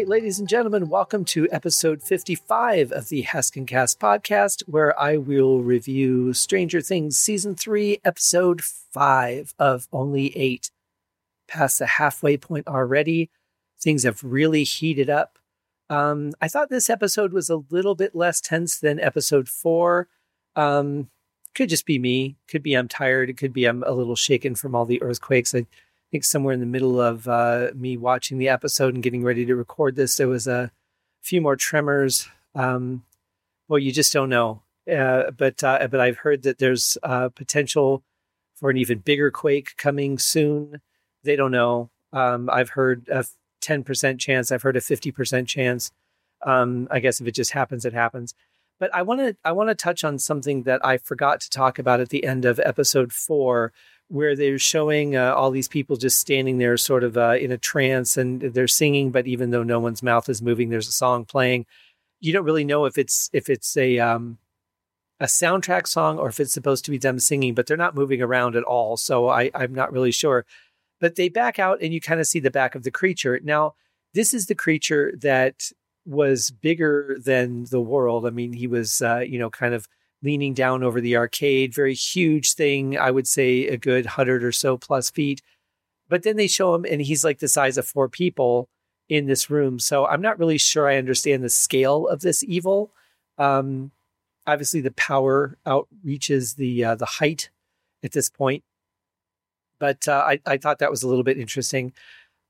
Right, ladies and gentlemen, welcome to episode 55 of the Haskincast podcast, where I will review Stranger Things season three, episode five of only eight. Past the halfway point already. Things have really heated up. Um, I thought this episode was a little bit less tense than episode four. Um, could just be me. Could be I'm tired. It could be I'm a little shaken from all the earthquakes. I think somewhere in the middle of uh, me watching the episode and getting ready to record this, there was a few more tremors. Um, well, you just don't know. Uh, but uh, but I've heard that there's uh, potential for an even bigger quake coming soon. They don't know. Um, I've heard a 10% chance. I've heard a 50% chance. Um, I guess if it just happens, it happens. But I want to I want to touch on something that I forgot to talk about at the end of episode four, where they're showing uh, all these people just standing there, sort of uh, in a trance, and they're singing. But even though no one's mouth is moving, there's a song playing. You don't really know if it's if it's a um, a soundtrack song or if it's supposed to be them singing, but they're not moving around at all. So I, I'm not really sure. But they back out, and you kind of see the back of the creature. Now, this is the creature that was bigger than the world. I mean, he was, uh, you know, kind of leaning down over the arcade, very huge thing. I would say a good hundred or so plus feet. But then they show him, and he's like the size of four people in this room. So I'm not really sure I understand the scale of this evil. Um, obviously, the power outreaches the uh, the height at this point. But uh, I, I thought that was a little bit interesting.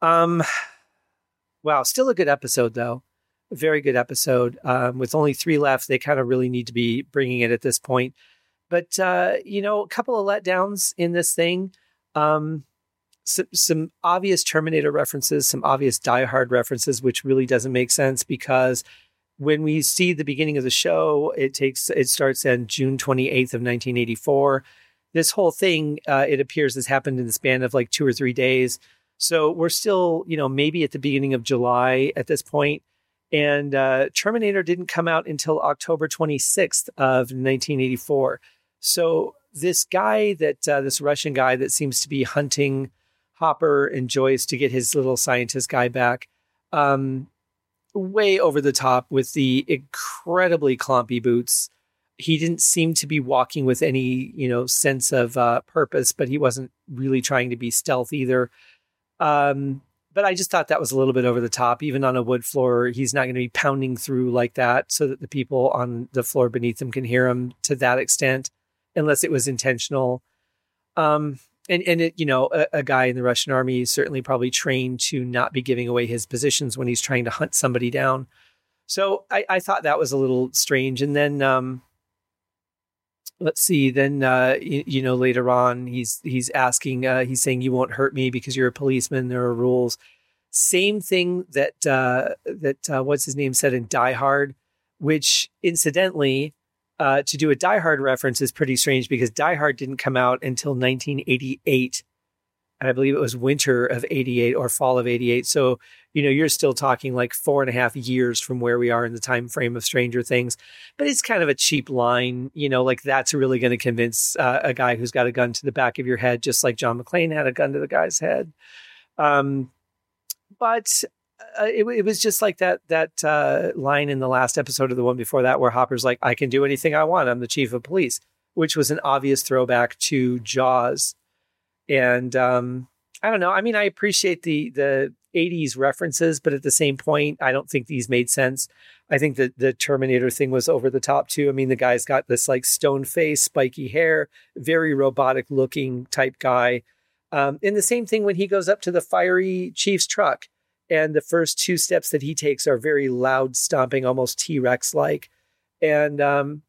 Um, wow, still a good episode though very good episode. Um, with only three left, they kind of really need to be bringing it at this point. But uh, you know, a couple of letdowns in this thing. Um, some, some obvious Terminator references, some obvious Die Hard references, which really doesn't make sense because when we see the beginning of the show, it takes it starts on June 28th of 1984. This whole thing, uh, it appears, has happened in the span of like two or three days. So we're still, you know, maybe at the beginning of July at this point. And uh, Terminator didn't come out until October 26th of 1984. So this guy that uh, this Russian guy that seems to be hunting Hopper and Joyce to get his little scientist guy back, um, way over the top with the incredibly clumpy boots. He didn't seem to be walking with any, you know, sense of uh, purpose, but he wasn't really trying to be stealth either. Um, but I just thought that was a little bit over the top. Even on a wood floor, he's not going to be pounding through like that so that the people on the floor beneath him can hear him to that extent, unless it was intentional. Um, and and it, you know, a, a, guy in the Russian army is certainly probably trained to not be giving away his positions when he's trying to hunt somebody down. So I, I thought that was a little strange. And then um, let's see then uh, you, you, know later on he's he's asking uh, he's saying you won't hurt me because you're a policeman. There are rules. Same thing that uh, that uh, what's his name said in die hard which incidentally uh, to do a die hard reference is pretty strange because die hard didn't come out until 1988 and I believe it was winter of 88 or fall of 88. So, you know, you're still talking like four and a half years from where we are in the time frame of Stranger Things. But it's kind of a cheap line, you know, like that's really going to convince uh, a guy who's got a gun to the back of your head, just like John McClane had a gun to the guy's head. Um, but uh, it, it, was just like that that uh, line in the last episode of the one before that, where Hopper's like, "I can do anything I want. I'm the chief of police," which was an obvious throwback to Jaws and um, I don't know. I mean, I appreciate the the 80s references, but at the same point, I don't think these made sense. I think that the Terminator thing was over the top too. I mean, the guy's got this like stone face, spiky hair, very robotic looking type guy. Um, and the same thing when he goes up to the fiery chief's truck, and the first two steps that he takes are very loud, stomping, almost T Rex like. And um,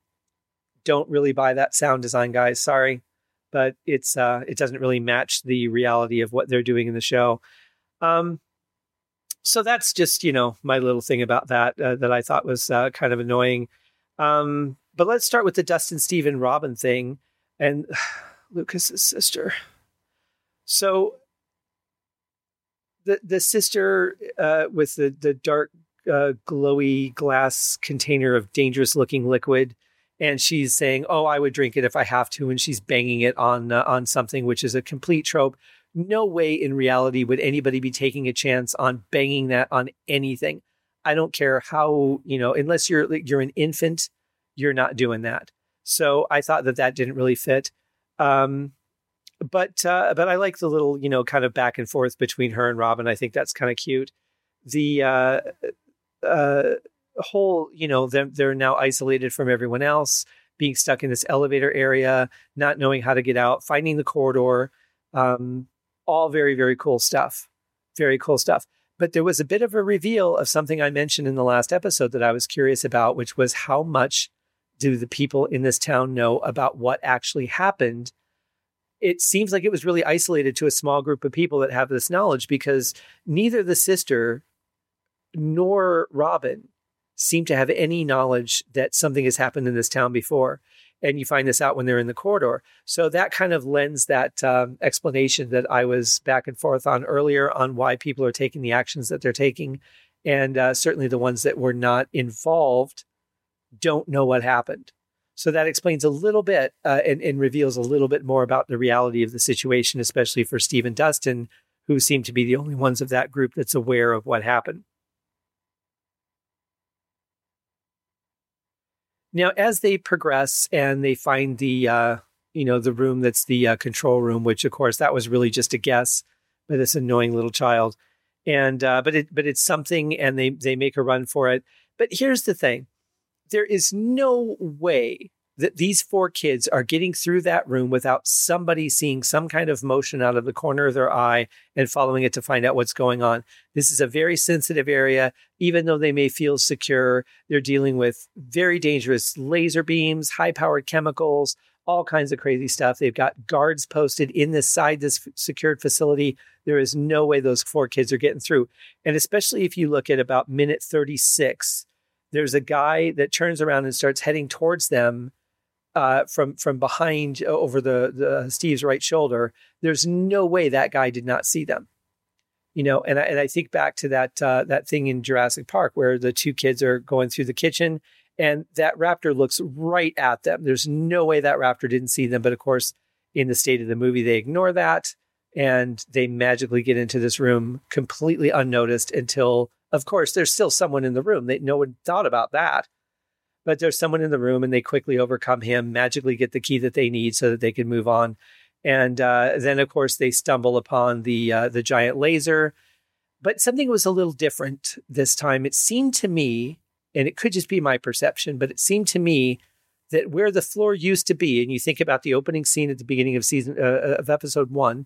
don't really buy that sound design, guys. Sorry but it's uh, it doesn't really match the reality of what they're doing in the show. Um, so that's just you know my little thing about that uh, that I thought was uh, kind of annoying. Um, but let's start with the Dustin Stephen Robin thing and Lucas's sister. So the the sister uh, with the the dark uh, glowy glass container of dangerous looking liquid and she's saying, "Oh, I would drink it if I have to," and she's banging it on uh, on something, which is a complete trope. No way in reality would anybody be taking a chance on banging that on anything. I don't care how you know, unless you're you're an infant, you're not doing that. So I thought that that didn't really fit. Um, but uh, but I like the little you know kind of back and forth between her and Robin. I think that's kind of cute. The uh, uh, whole you know they're, they're now isolated from everyone else, being stuck in this elevator area, not knowing how to get out, finding the corridor. Um, all very very cool stuff. Very cool stuff. But there was a bit of a reveal of something I mentioned in the last episode that I was curious about, which was how much do the people in this town know about what actually happened it seems like it was really isolated to a small group of people that have this knowledge because neither the sister nor Robin seem to have any knowledge that something has happened in this town before. And you find this out when they're in the corridor. So that kind of lends that um, explanation that I was back and forth on earlier on why people are taking the actions that they're taking. And uh, certainly the ones that were not involved don't know what happened. So that explains a little bit uh, and, and, reveals a little bit more about the reality of the situation, especially for Steve and Dustin, who seem to be the only ones of that group that's aware of what happened. Now, as they progress and they find the, uh, you know, the room that's the uh, control room, which of course that was really just a guess by this annoying little child, and uh, but it but it's something, and they they make a run for it. But here's the thing: there is no way that these four kids are getting through that room without somebody seeing some kind of motion out of the corner of their eye and following it to find out what's going on. This is a very sensitive area. Even though they may feel secure, they're dealing with very dangerous laser beams, high powered chemicals, all kinds of crazy stuff. They've got guards posted in this side this secured facility. There is no way those four kids are getting through. And especially if you look at about minute 36, there's a guy that turns around and starts heading towards them uh, from from behind uh, over the, the Steve's right shoulder. There's no way that guy did not see them. You know, and I, and I think back to that uh, that thing in Jurassic Park where the two kids are going through the kitchen and that raptor looks right at them. There's no way that raptor didn't see them, but of course, in the state of the movie, they ignore that and they magically get into this room completely unnoticed until of course, there's still someone in the room. They, no one thought about that. But there's someone in the room and they quickly overcome him, magically get the key that they need so that they can move on. And uh, then, of course, they stumble upon the uh, the giant laser. But something was a little different this time. It seemed to me, and it could just be my perception, but it seemed to me that where the floor used to be, and you think about the opening scene at the beginning of season uh, of episode one,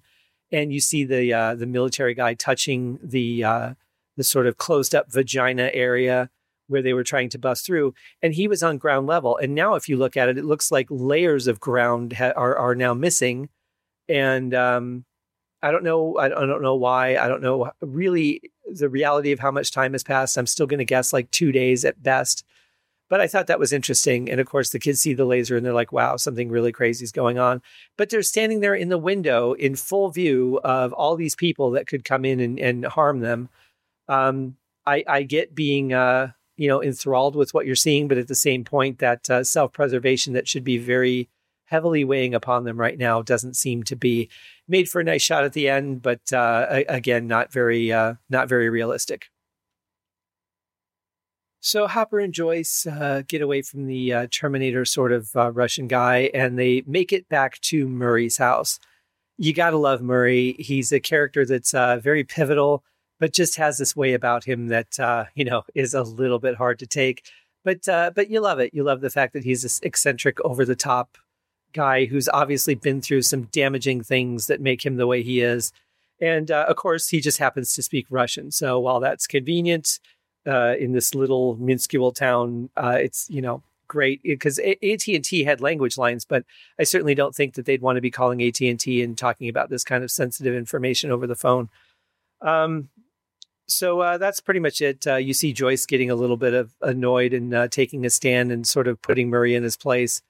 and you see the uh, the military guy touching the uh, the sort of closed up vagina area where they were trying to bust through and he was on ground level. And now if you look at it it looks like layers of ground ha- are are now missing. And um, I don't know I don't know why I don't know really the reality of how much time has passed. I'm still going to guess like 2 days at best. But I thought that was interesting. And of course the kids see the laser and they're like wow something really crazy is going on. But they're standing there in the window in full view of all these people that could come in and, and harm them. Um, I, I get being uh, you know enthralled with what you're seeing, but at the same point, that uh, self preservation that should be very heavily weighing upon them right now doesn't seem to be made for a nice shot at the end, but uh, again, not very uh, not very realistic. So Hopper and Joyce uh, get away from the uh, Terminator sort of uh, Russian guy, and they make it back to Murray's house. You gotta love Murray. He's a character that's uh, very pivotal but just has this way about him that uh, you know is a little bit hard to take. But uh, but you love it. You love the fact that he's this eccentric, over the top guy who's obviously been through some damaging things that make him the way he is. And uh, of course, he just happens to speak Russian. So while that's convenient uh, in this little minuscule town, uh, it's you know great because AT and T had language lines, but I certainly don't think that they'd want to be calling AT and T and talking about this kind of sensitive information over the phone. Um, so uh, that's pretty much it. Uh, you see Joyce getting a little bit of annoyed and uh, taking a stand and sort of putting Murray in his place,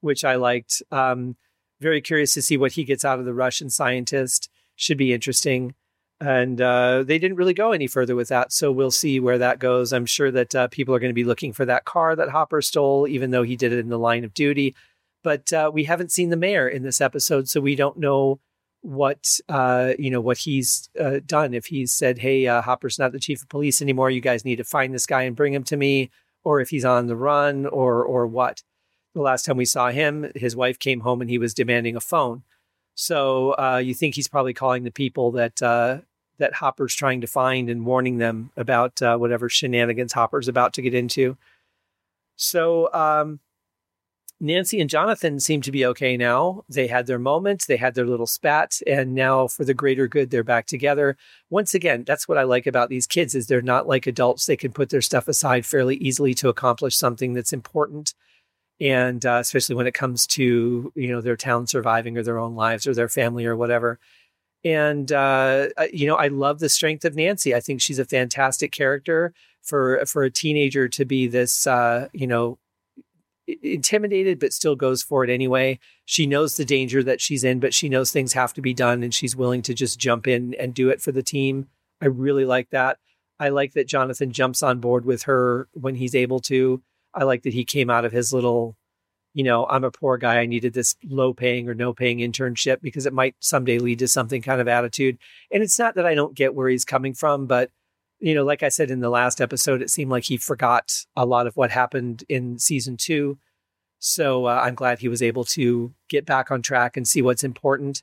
which I liked. Um, very curious to see what he gets out of the Russian scientist. Should be interesting. and uh, they didn't really go any further with that. So we'll see where that goes. I'm sure that uh, people are going to be looking for that car that Hopper stole, even though he did it in the line of duty. But uh, we haven't seen the mayor in this episode, so we don't know what uh, you know what he's uh, done. If he's said, "Hey, uh, Hopper's not the chief of police anymore. You guys need to find this guy and bring him to me," or if he's on the run, or or what. The last time we saw him, his wife came home and he was demanding a phone. So uh, you think he's probably calling the people that uh, that Hopper's trying to find and warning them about uh, whatever shenanigans Hopper's about to get into. So um, Nancy and Jonathan seem to be okay now. They had their moments, they had their little spat, and now for the greater good, they're back together. Once again, that's what I like about these kids is they're not like adults. They can put their stuff aside fairly easily to accomplish something that's important. And uh, especially when it comes to you know their town surviving or their own lives or their family or whatever. And uh, you know, I love the strength of Nancy. I think she's a fantastic character for for a teenager to be this uh, you know intimidated but still goes for it anyway. She knows the danger that she's in, but she knows things have to be done and she's willing to just jump in and do it for the team. I really like that. I like that Jonathan jumps on board with her when he's able to. I like that he came out of his little you know, I'm a poor guy. I needed this low paying or no paying internship because it might someday lead to something kind of attitude. And it's not that I don't get where he's coming from, but, you know, like I said in the last episode, it seemed like he forgot a lot of what happened in season two. So uh, I'm glad he was able to get back on track and see what's important.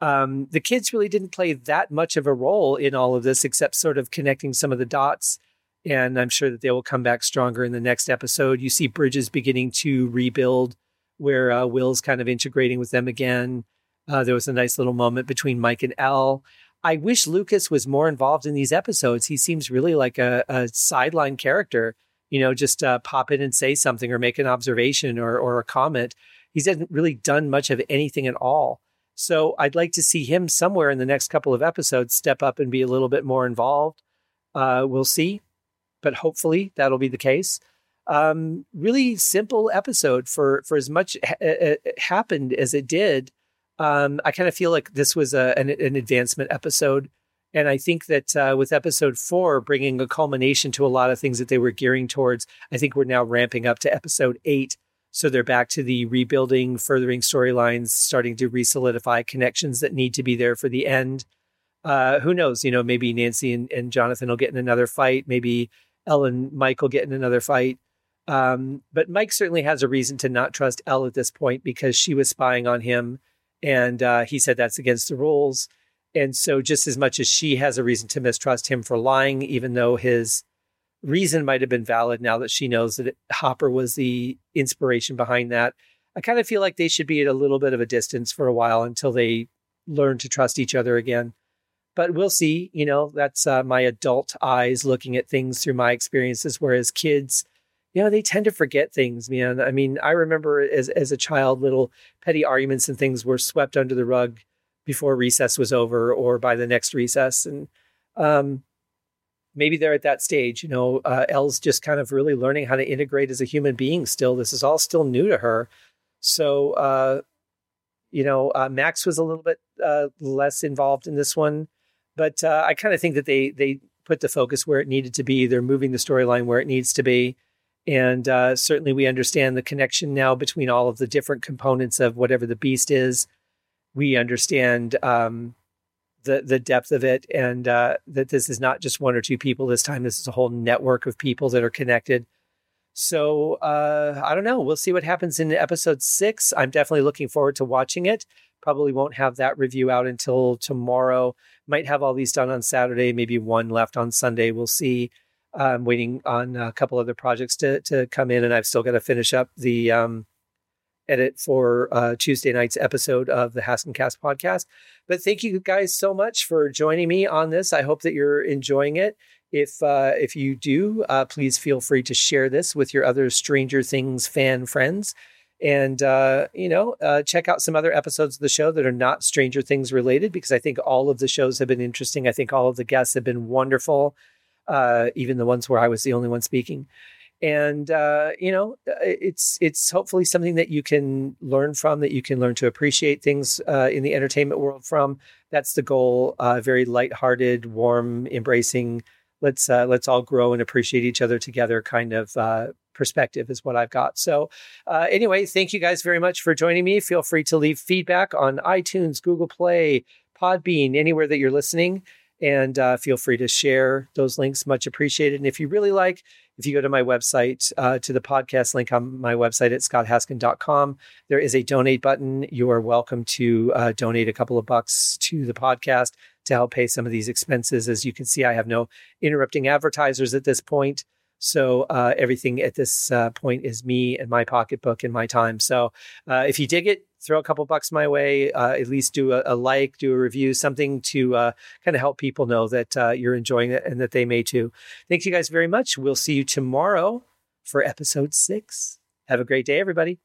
Um, the kids really didn't play that much of a role in all of this, except sort of connecting some of the dots and I'm sure that they will come back stronger in the next episode. You see Bridges beginning to rebuild, where uh, Will's kind of integrating with them again. Uh, there was a nice little moment between Mike and El. I wish Lucas was more involved in these episodes. He seems really like a, a sideline character, you know, just uh, pop in and say something or make an observation or, or a comment. He hasn't really done much of anything at all. So I'd like to see him somewhere in the next couple of episodes step up and be a little bit more involved. Uh, we'll see but hopefully that'll be the case. Um, really simple episode for for as much ha- happened as it did. Um, I kind of feel like this was a, an, an, advancement episode. And I think that uh, with episode four bringing a culmination to a lot of things that they were gearing towards, I think we're now ramping up to episode eight. So they're back to the rebuilding, furthering storylines, starting to resolidify connections that need to be there for the end. Uh, who knows? You know, maybe Nancy and, and Jonathan will get in another fight. Maybe El and Mike will get in another fight. Um, but Mike certainly has a reason to not trust El at this point because she was spying on him, and uh, he said that's against the rules. And so, just as much as she has a reason to mistrust him for lying, even though his reason might have been valid now that she knows that Hopper was the inspiration behind that, I kind of feel like they should be at a little bit of a distance for a while until they learn to trust each other again but we'll see. You know, that's uh, my adult eyes looking at things through my experiences, whereas kids, you know, they tend to forget things, man. I mean, I remember as as a child, little petty arguments and things were swept under the rug before recess was over or by the next recess, and um, maybe they're at that stage. You know, uh, El's just kind of really learning how to integrate as a human being. Still, this is all still new to her. So, uh, you know, uh, Max was a little bit uh, less involved in this one. But uh, I kind of think that they they put the focus where it needed to be. They're moving the storyline where it needs to be. And uh, certainly we understand the connection now between all of the different components of whatever the beast is. We understand um, the the depth of it, and uh, that this is not just one or two people. This time, this is a whole network of people that are connected. So uh, I don't know. We'll see what happens in episode six. I'm definitely looking forward to watching it. Probably won't have that review out until tomorrow. Might have all these done on Saturday, maybe one left on Sunday. We'll see. I'm waiting on a couple other projects to to come in, and I've still got to finish up the um, edit for uh, Tuesday night's episode of the Haskincast podcast. But thank you guys so much for joining me on this. I hope that you're enjoying it. If uh, if you do, uh, please feel free to share this with your other Stranger Things fan friends and uh, you know uh, check out some other episodes of the show that are not stranger things related because i think all of the shows have been interesting i think all of the guests have been wonderful uh, even the ones where i was the only one speaking and uh, you know it's it's hopefully something that you can learn from that you can learn to appreciate things uh, in the entertainment world from that's the goal uh, very lighthearted warm embracing let's uh, let's all grow and appreciate each other together kind of uh, perspective is what I've got. So, uh, anyway, thank you guys very much for joining me. Feel free to leave feedback on iTunes, Google Play, Podbean, anywhere that you're listening. And uh, feel free to share those links, much appreciated. And if you really like, if you go to my website, uh, to the podcast link on my website at scotthaskin.com, there is a donate button. You are welcome to uh, donate a couple of bucks to the podcast to help pay some of these expenses. As you can see, I have no interrupting advertisers at this point. So uh, everything at this uh, point is me and my pocketbook and my time. So uh, if you dig it, throw a couple bucks my way. Uh, at least do a, a, like, do a review, something to uh, kind of help people know that uh, you're enjoying it and that they may too. Thank you guys very much. We'll see you tomorrow for episode six. Have a great day, everybody.